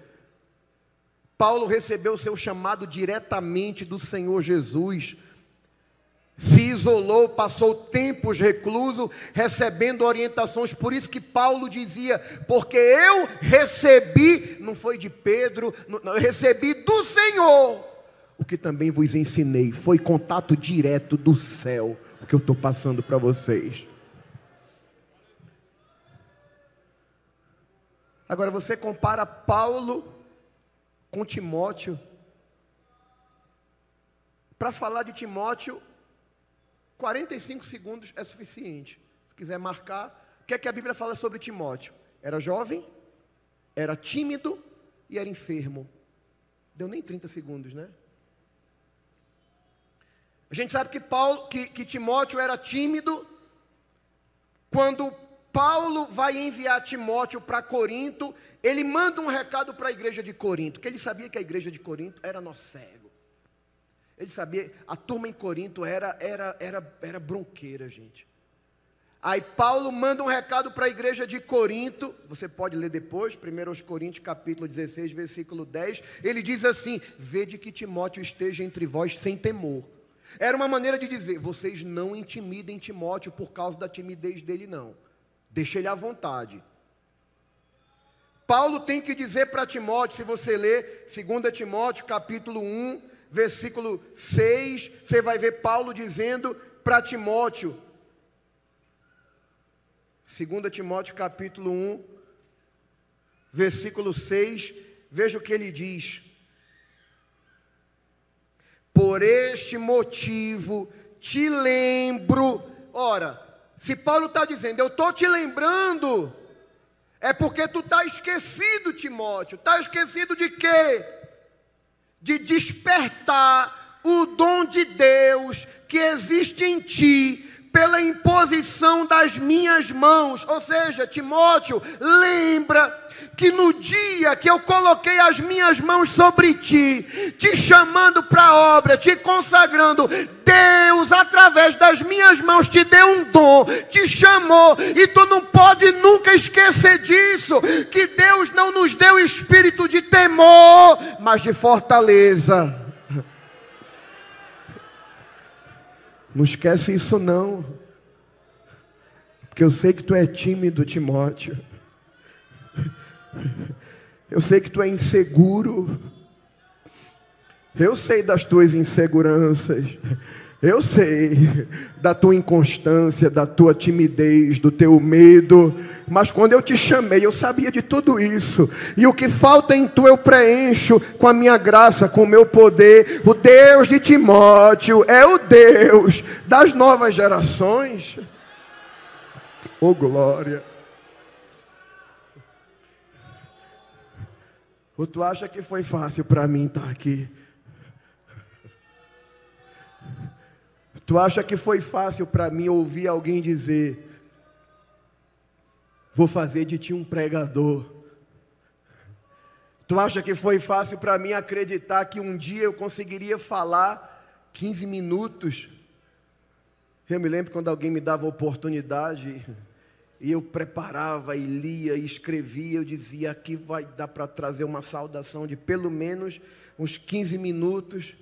Paulo recebeu o seu chamado diretamente do Senhor Jesus se isolou, passou tempos recluso, recebendo orientações. Por isso que Paulo dizia: Porque eu recebi, não foi de Pedro, não, eu recebi do Senhor, o que também vos ensinei. Foi contato direto do céu, o que eu estou passando para vocês. Agora você compara Paulo com Timóteo. Para falar de Timóteo, 45 segundos é suficiente. Se quiser marcar, o que é que a Bíblia fala sobre Timóteo? Era jovem, era tímido e era enfermo. Deu nem 30 segundos, né? A gente sabe que, Paulo, que, que Timóteo era tímido. Quando Paulo vai enviar Timóteo para Corinto, ele manda um recado para a igreja de Corinto, que ele sabia que a igreja de Corinto era nó cego. Ele sabia, a turma em Corinto era, era, era, era bronqueira, gente. Aí Paulo manda um recado para a igreja de Corinto, você pode ler depois, 1 Coríntios capítulo 16, versículo 10, ele diz assim: Vede que Timóteo esteja entre vós sem temor. Era uma maneira de dizer: vocês não intimidem Timóteo por causa da timidez dele, não. Deixe ele à vontade. Paulo tem que dizer para Timóteo, se você ler 2 Timóteo capítulo 1, versículo 6, você vai ver Paulo dizendo para Timóteo, 2 Timóteo capítulo 1, versículo 6, veja o que ele diz. Por este motivo te lembro. Ora, se Paulo está dizendo, eu estou te lembrando, é porque tu está esquecido, Timóteo. Está esquecido de quê? de despertar o dom de Deus que existe em ti pela imposição das minhas mãos. Ou seja, Timóteo, lembra que no dia que eu coloquei as minhas mãos sobre ti, te chamando para a obra, te consagrando, Deus, através das minhas mãos, te deu um dom, te chamou, e tu não pode nunca esquecer disso, que Deus não nos deu espírito de temor, mas de fortaleza. Não esquece isso não. Porque eu sei que tu é tímido, Timóteo. Eu sei que tu é inseguro. Eu sei das tuas inseguranças. Eu sei da tua inconstância, da tua timidez, do teu medo, mas quando eu te chamei, eu sabia de tudo isso. E o que falta em tu eu preencho com a minha graça, com o meu poder. O Deus de Timóteo é o Deus das novas gerações. Oh glória. Ou tu acha que foi fácil para mim estar aqui? Tu acha que foi fácil para mim ouvir alguém dizer: Vou fazer de ti um pregador? Tu acha que foi fácil para mim acreditar que um dia eu conseguiria falar 15 minutos? Eu me lembro quando alguém me dava oportunidade e eu preparava e lia e escrevia, eu dizia: aqui vai dar para trazer uma saudação de pelo menos uns 15 minutos.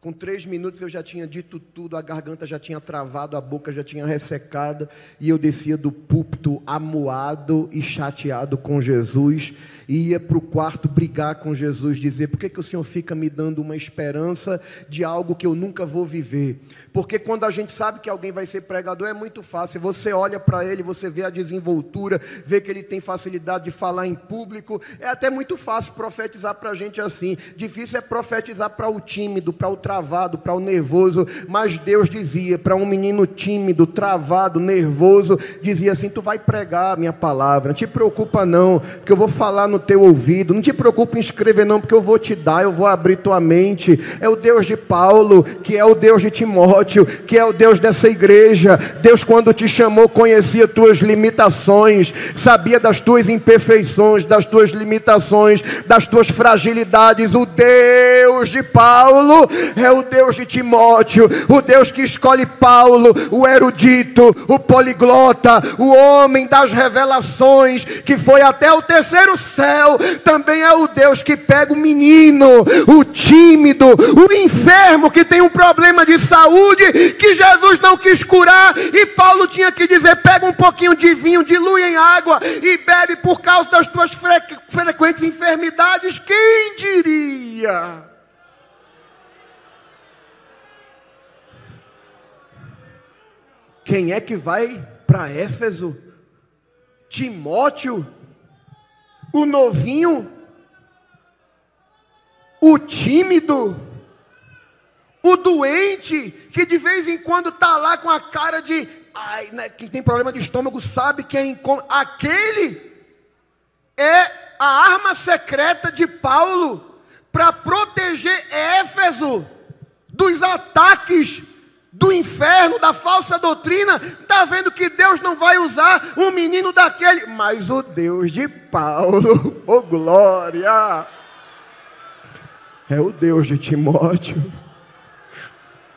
Com três minutos eu já tinha dito tudo, a garganta já tinha travado, a boca já tinha ressecado, e eu descia do púlpito amuado e chateado com Jesus, e ia para o quarto brigar com Jesus, dizer: por que, que o Senhor fica me dando uma esperança de algo que eu nunca vou viver? Porque quando a gente sabe que alguém vai ser pregador é muito fácil, você olha para ele, você vê a desenvoltura, vê que ele tem facilidade de falar em público, é até muito fácil profetizar para a gente assim, difícil é profetizar para o tímido, para o travado, para o nervoso, mas Deus dizia para um menino tímido, travado, nervoso, dizia assim: Tu vai pregar a minha palavra, não te preocupa não, porque eu vou falar no teu ouvido, não te preocupa em escrever não, porque eu vou te dar, eu vou abrir tua mente. É o Deus de Paulo, que é o Deus de Timóteo, que é o Deus dessa igreja. Deus, quando te chamou, conhecia tuas limitações, sabia das tuas imperfeições, das tuas limitações, das tuas fragilidades. O Deus de Paulo é o Deus de Timóteo, o Deus que escolhe Paulo, o erudito, o poliglota, o homem das revelações, que foi até o terceiro céu, também é o Deus que pega o menino, o tímido, o enfermo que tem um problema de saúde que Jesus não quis curar, e Paulo tinha que dizer: pega um pouquinho de vinho, dilui em água e bebe por causa das tuas frequentes enfermidades. Quem diria? Quem é que vai para Éfeso? Timóteo, o novinho, o tímido, o doente, que de vez em quando está lá com a cara de, ai, né, quem tem problema de estômago sabe que é incômodo. Aquele é a arma secreta de Paulo para proteger Éfeso dos ataques do inferno, da falsa doutrina, está vendo que Deus não vai usar um menino daquele, mas o Deus de Paulo, oh glória, é o Deus de Timóteo,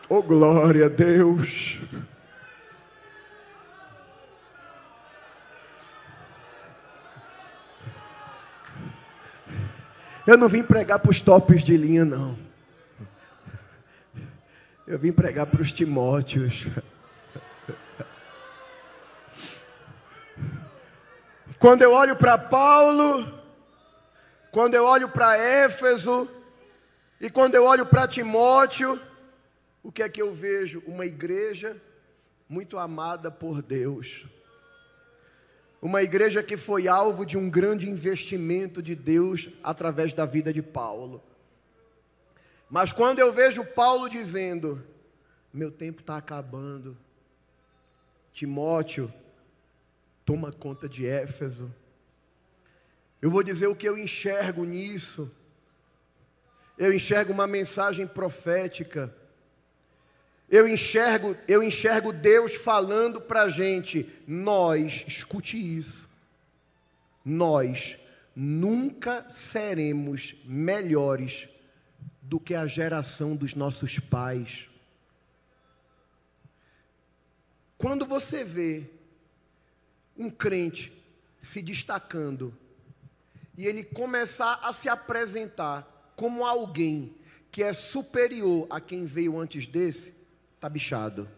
oh glória a Deus. Eu não vim pregar para os tops de linha, não. Eu vim pregar para os Timóteos. Quando eu olho para Paulo, quando eu olho para Éfeso, e quando eu olho para Timóteo, o que é que eu vejo? Uma igreja muito amada por Deus. Uma igreja que foi alvo de um grande investimento de Deus através da vida de Paulo. Mas quando eu vejo Paulo dizendo: Meu tempo está acabando, Timóteo, toma conta de Éfeso. Eu vou dizer o que eu enxergo nisso. Eu enxergo uma mensagem profética. Eu enxergo, eu enxergo Deus falando para a gente: nós, escute isso, nós nunca seremos melhores do que a geração dos nossos pais. Quando você vê um crente se destacando e ele começar a se apresentar como alguém que é superior a quem veio antes desse, está bichado,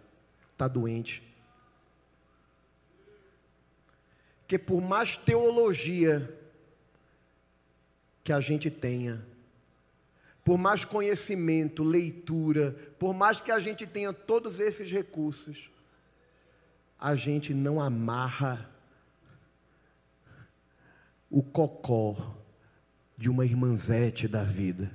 está doente. Que por mais teologia que a gente tenha, por mais conhecimento, leitura, por mais que a gente tenha todos esses recursos, a gente não amarra o cocó de uma irmãzete da vida.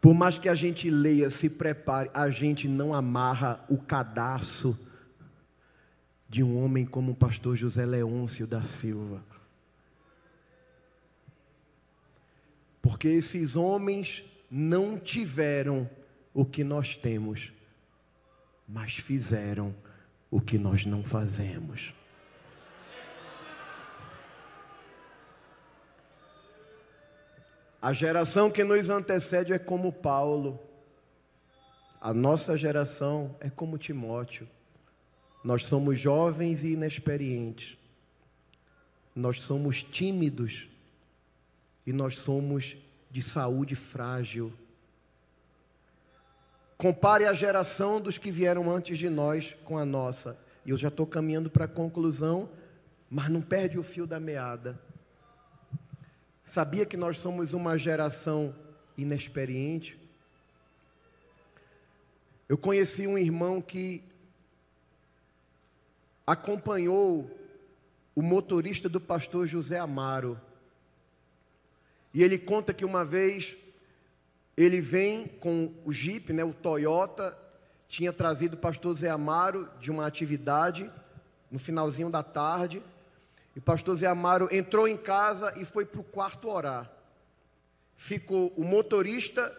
Por mais que a gente leia, se prepare, a gente não amarra o cadastro de um homem como o pastor José Leôncio da Silva. Porque esses homens não tiveram o que nós temos, mas fizeram o que nós não fazemos. A geração que nos antecede é como Paulo. A nossa geração é como Timóteo. Nós somos jovens e inexperientes. Nós somos tímidos e nós somos de saúde frágil. Compare a geração dos que vieram antes de nós com a nossa. E eu já estou caminhando para a conclusão, mas não perde o fio da meada. Sabia que nós somos uma geração inexperiente? Eu conheci um irmão que acompanhou o motorista do pastor José Amaro e ele conta que uma vez ele vem com o Jeep, né, o Toyota, tinha trazido o pastor Zé Amaro de uma atividade no finalzinho da tarde. E o pastor Zé Amaro entrou em casa e foi para o quarto orar. Ficou o motorista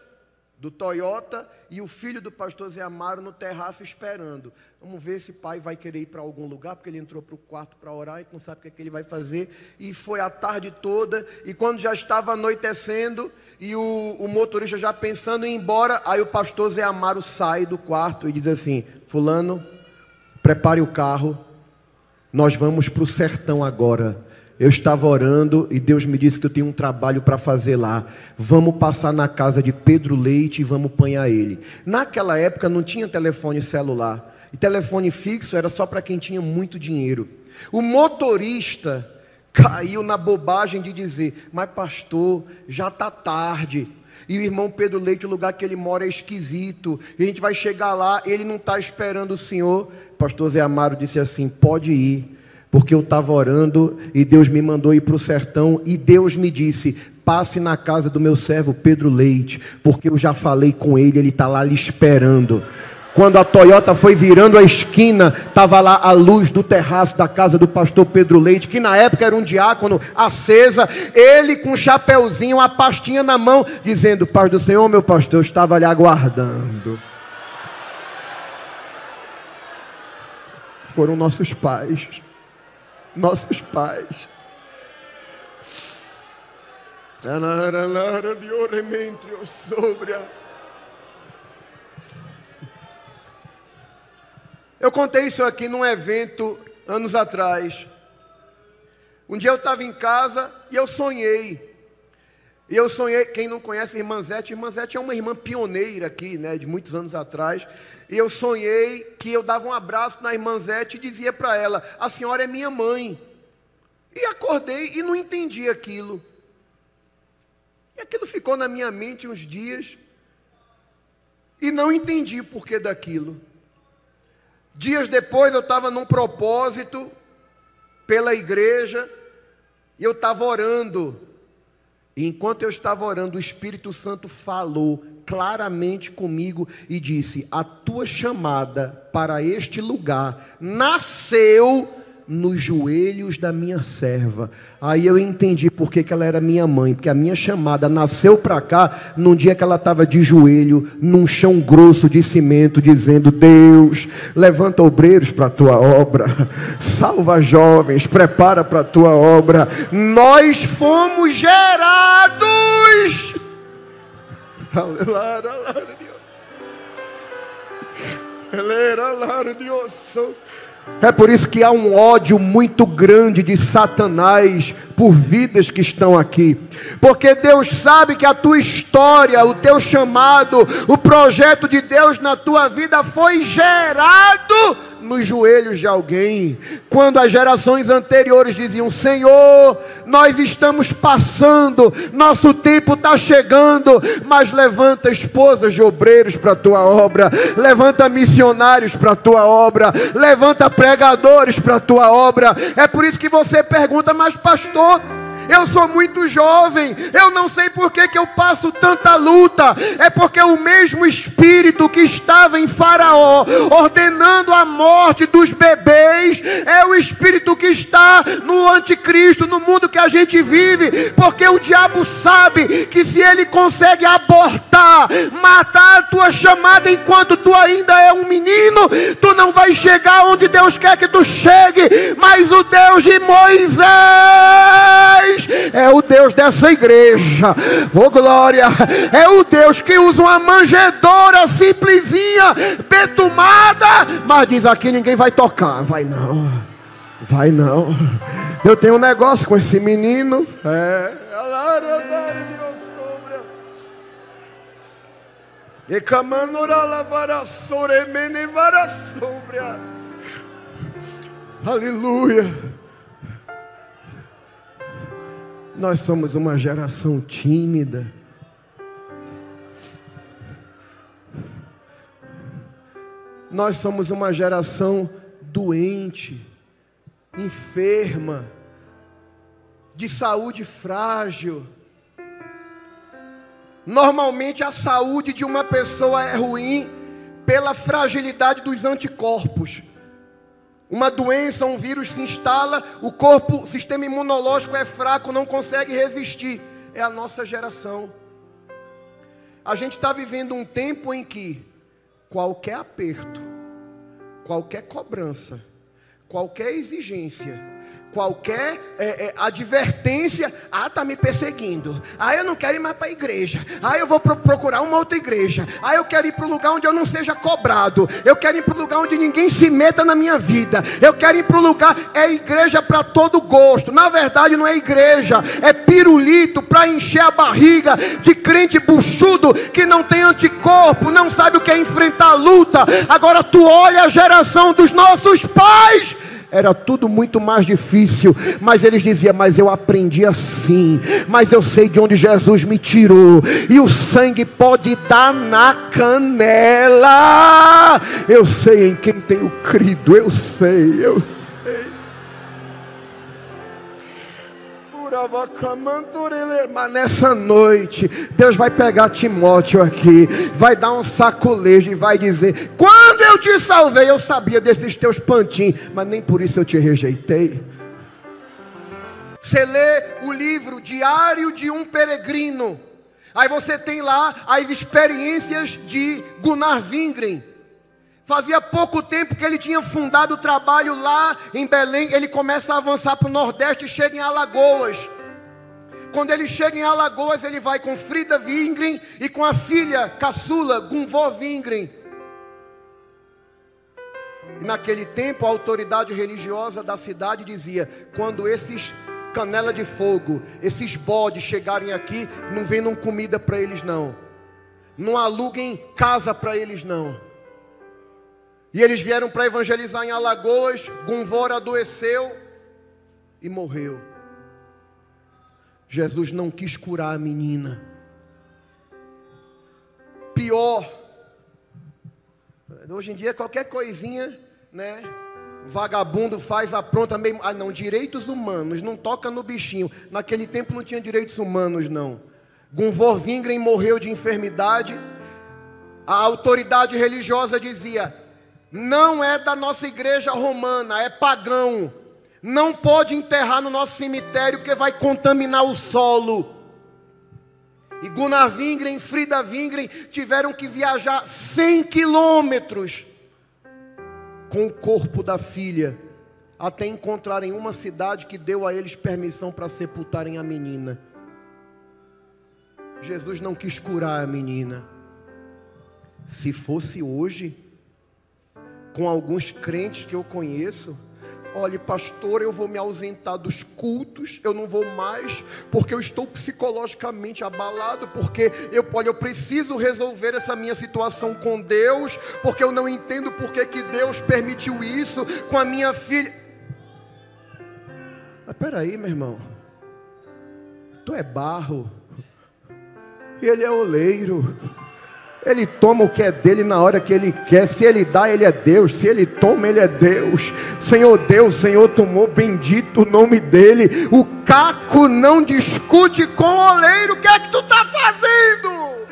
do Toyota e o filho do pastor Zé Amaro no terraço esperando. Vamos ver se pai vai querer ir para algum lugar, porque ele entrou para o quarto para orar e não sabe o que, é que ele vai fazer. E foi a tarde toda, e quando já estava anoitecendo, e o, o motorista já pensando em ir embora, aí o pastor Zé Amaro sai do quarto e diz assim: Fulano, prepare o carro, nós vamos para o sertão agora. Eu estava orando e Deus me disse que eu tenho um trabalho para fazer lá. Vamos passar na casa de Pedro Leite e vamos apanhar ele. Naquela época não tinha telefone celular. E telefone fixo era só para quem tinha muito dinheiro. O motorista caiu na bobagem de dizer: Mas, pastor, já está tarde. E o irmão Pedro Leite, o lugar que ele mora é esquisito. E a gente vai chegar lá, ele não está esperando o senhor. pastor Zé Amaro disse assim: Pode ir porque eu estava orando e Deus me mandou ir para o sertão e Deus me disse: passe na casa do meu servo Pedro Leite, porque eu já falei com ele, ele está lá lhe esperando. Quando a Toyota foi virando a esquina, estava lá a luz do terraço da casa do pastor Pedro Leite, que na época era um diácono acesa, ele com um chapeuzinho, uma pastinha na mão, dizendo: Paz do Senhor, meu pastor, eu estava ali aguardando. Foram nossos pais nossos pais. Eu contei isso aqui num evento anos atrás. Um dia eu estava em casa e eu sonhei. E eu sonhei, quem não conhece a irmã Zete, a irmã Zete é uma irmã pioneira aqui, né, de muitos anos atrás. E eu sonhei que eu dava um abraço na irmã Zete e dizia para ela: A senhora é minha mãe. E acordei e não entendi aquilo. E aquilo ficou na minha mente uns dias. E não entendi o porquê daquilo. Dias depois eu estava num propósito pela igreja e eu estava orando. E enquanto eu estava orando, o Espírito Santo falou claramente comigo e disse: A tua chamada para este lugar nasceu nos joelhos da minha serva. Aí eu entendi por que, ela era minha mãe, porque a minha chamada nasceu para cá num dia que ela estava de joelho, num chão grosso de cimento, dizendo: Deus, levanta obreiros para a tua obra, salva jovens, prepara para a tua obra. Nós fomos gerados. Aleluia. Deus. É por isso que há um ódio muito grande de Satanás por vidas que estão aqui. Porque Deus sabe que a tua história, o teu chamado, o projeto de Deus na tua vida foi gerado nos joelhos de alguém. Quando as gerações anteriores diziam: Senhor, nós estamos passando, nosso tempo está chegando, mas levanta esposas de obreiros para a tua obra, levanta missionários para a tua obra, levanta pregadores para a tua obra. É por isso que você pergunta, mas pastor eu sou muito jovem, eu não sei por que, que eu passo tanta luta. É porque o mesmo espírito que estava em Faraó, ordenando a morte dos bebês, é o espírito que está no anticristo, no mundo que a gente vive. Porque o diabo sabe que se ele consegue abortar, matar a tua chamada enquanto tu ainda é um menino, tu não vai chegar onde Deus quer que tu chegue. Mas o Deus de Moisés é o Deus dessa igreja. Oh glória! É o Deus que usa uma manjedora simplesinha, betumada, mas diz aqui ninguém vai tocar. Vai não. Vai não. Eu tenho um negócio com esse menino. É. E Aleluia. Nós somos uma geração tímida. Nós somos uma geração doente, enferma, de saúde frágil. Normalmente a saúde de uma pessoa é ruim pela fragilidade dos anticorpos. Uma doença, um vírus se instala, o corpo, o sistema imunológico é fraco, não consegue resistir. É a nossa geração. A gente está vivendo um tempo em que qualquer aperto, qualquer cobrança, qualquer exigência, qualquer é, é, advertência, ah, tá me perseguindo, ah, eu não quero ir mais para a igreja, ah, eu vou pro procurar uma outra igreja, ah, eu quero ir para o lugar onde eu não seja cobrado, eu quero ir para o lugar onde ninguém se meta na minha vida, eu quero ir para o lugar, é igreja para todo gosto, na verdade não é igreja, é pirulito para encher a barriga de crente buchudo que não tem anticorpo, não sabe o que é enfrentar a luta, agora tu olha a geração dos nossos pais, era tudo muito mais difícil, mas eles diziam: Mas eu aprendi assim, mas eu sei de onde Jesus me tirou, e o sangue pode dar na canela. Eu sei em quem tenho crido, eu sei, eu sei. Mas nessa noite, Deus vai pegar Timóteo aqui, vai dar um sacolejo e vai dizer: Quando eu te salvei, eu sabia desses teus pantinhos, mas nem por isso eu te rejeitei. Você lê o livro Diário de um Peregrino. Aí você tem lá as experiências de Gunnar Wingren. Fazia pouco tempo que ele tinha fundado o trabalho lá em Belém. Ele começa a avançar para o Nordeste e chega em Alagoas. Quando ele chega em Alagoas, ele vai com Frida Wingren e com a filha caçula Gunvor Wingren. E naquele tempo, a autoridade religiosa da cidade dizia: quando esses canela de fogo, esses bodes chegarem aqui, não vendam comida para eles não. Não aluguem casa para eles não. E eles vieram para evangelizar em Alagoas. Gunvor adoeceu e morreu. Jesus não quis curar a menina. Pior. Hoje em dia, qualquer coisinha, né? Vagabundo faz a pronta mesmo. Ah, não, direitos humanos, não toca no bichinho. Naquele tempo não tinha direitos humanos, não. Gunvor Wingren morreu de enfermidade. A autoridade religiosa dizia: não é da nossa igreja romana, é pagão. Não pode enterrar no nosso cemitério porque vai contaminar o solo. E Gunnar Wingren e Frida Wingren tiveram que viajar 100 quilômetros com o corpo da filha até encontrarem uma cidade que deu a eles permissão para sepultarem a menina. Jesus não quis curar a menina. Se fosse hoje, com alguns crentes que eu conheço. Olhe, pastor, eu vou me ausentar dos cultos, eu não vou mais, porque eu estou psicologicamente abalado, porque eu, olha, eu preciso resolver essa minha situação com Deus, porque eu não entendo porque que Deus permitiu isso com a minha filha. Mas peraí, meu irmão, tu é barro, e ele é oleiro. Ele toma o que é dele na hora que ele quer. Se ele dá, ele é Deus. Se ele toma, ele é Deus. Senhor Deus, Senhor tomou, bendito o nome dele. O caco não discute com o oleiro. O que é que tu está fazendo?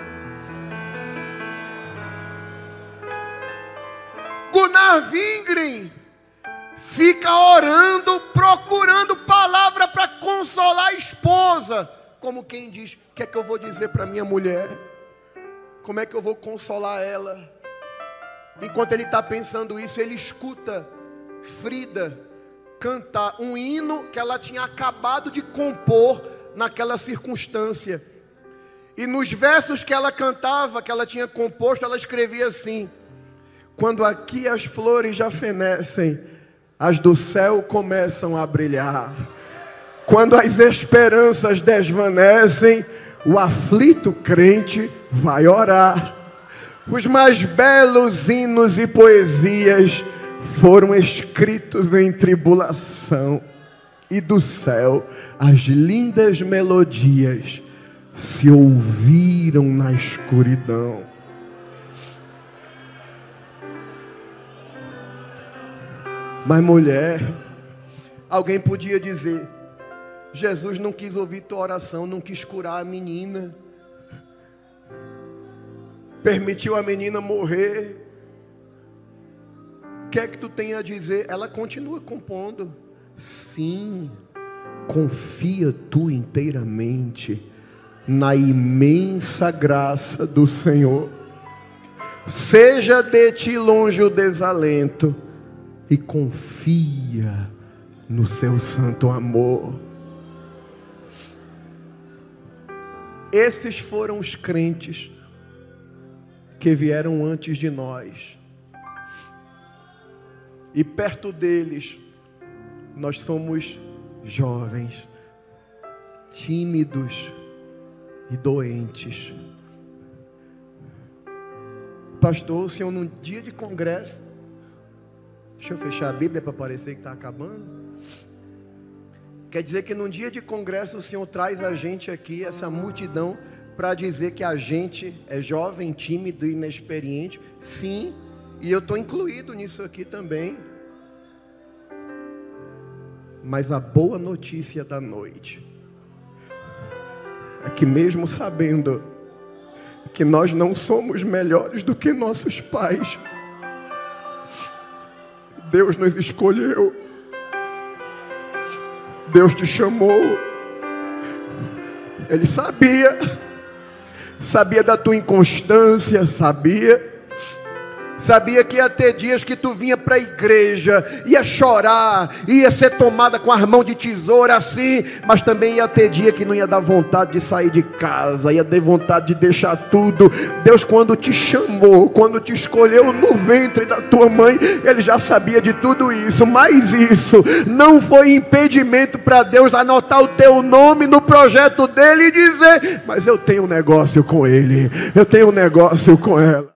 Gunnar Wingren fica orando, procurando palavra para consolar a esposa. Como quem diz: O que é que eu vou dizer para minha mulher? Como é que eu vou consolar ela? Enquanto ele está pensando isso, ele escuta Frida cantar um hino que ela tinha acabado de compor naquela circunstância. E nos versos que ela cantava, que ela tinha composto, ela escrevia assim: Quando aqui as flores já fenecem, as do céu começam a brilhar. Quando as esperanças desvanecem, o aflito crente vai orar. Os mais belos hinos e poesias foram escritos em tribulação, e do céu as lindas melodias se ouviram na escuridão. Mas mulher, alguém podia dizer: Jesus não quis ouvir tua oração, não quis curar a menina. Permitiu a menina morrer. O que é que tu tem a dizer? Ela continua compondo. Sim, confia tu inteiramente na imensa graça do Senhor. Seja de ti longe o desalento e confia no seu santo amor. Esses foram os crentes que vieram antes de nós. E perto deles, nós somos jovens, tímidos e doentes. Pastor, o senhor num dia de congresso, deixa eu fechar a Bíblia para parecer que está acabando. Quer dizer que num dia de congresso o Senhor traz a gente aqui, essa multidão, para dizer que a gente é jovem, tímido e inexperiente. Sim, e eu estou incluído nisso aqui também. Mas a boa notícia da noite é que, mesmo sabendo que nós não somos melhores do que nossos pais, Deus nos escolheu Deus te chamou. Ele sabia, sabia da tua inconstância, sabia Sabia que ia ter dias que tu vinha para a igreja, ia chorar, ia ser tomada com as mãos de tesoura assim, mas também ia ter dia que não ia dar vontade de sair de casa, ia ter vontade de deixar tudo. Deus, quando te chamou, quando te escolheu no ventre da tua mãe, Ele já sabia de tudo isso, mas isso não foi impedimento para Deus anotar o teu nome no projeto dele e dizer: Mas eu tenho um negócio com ele, eu tenho um negócio com ela.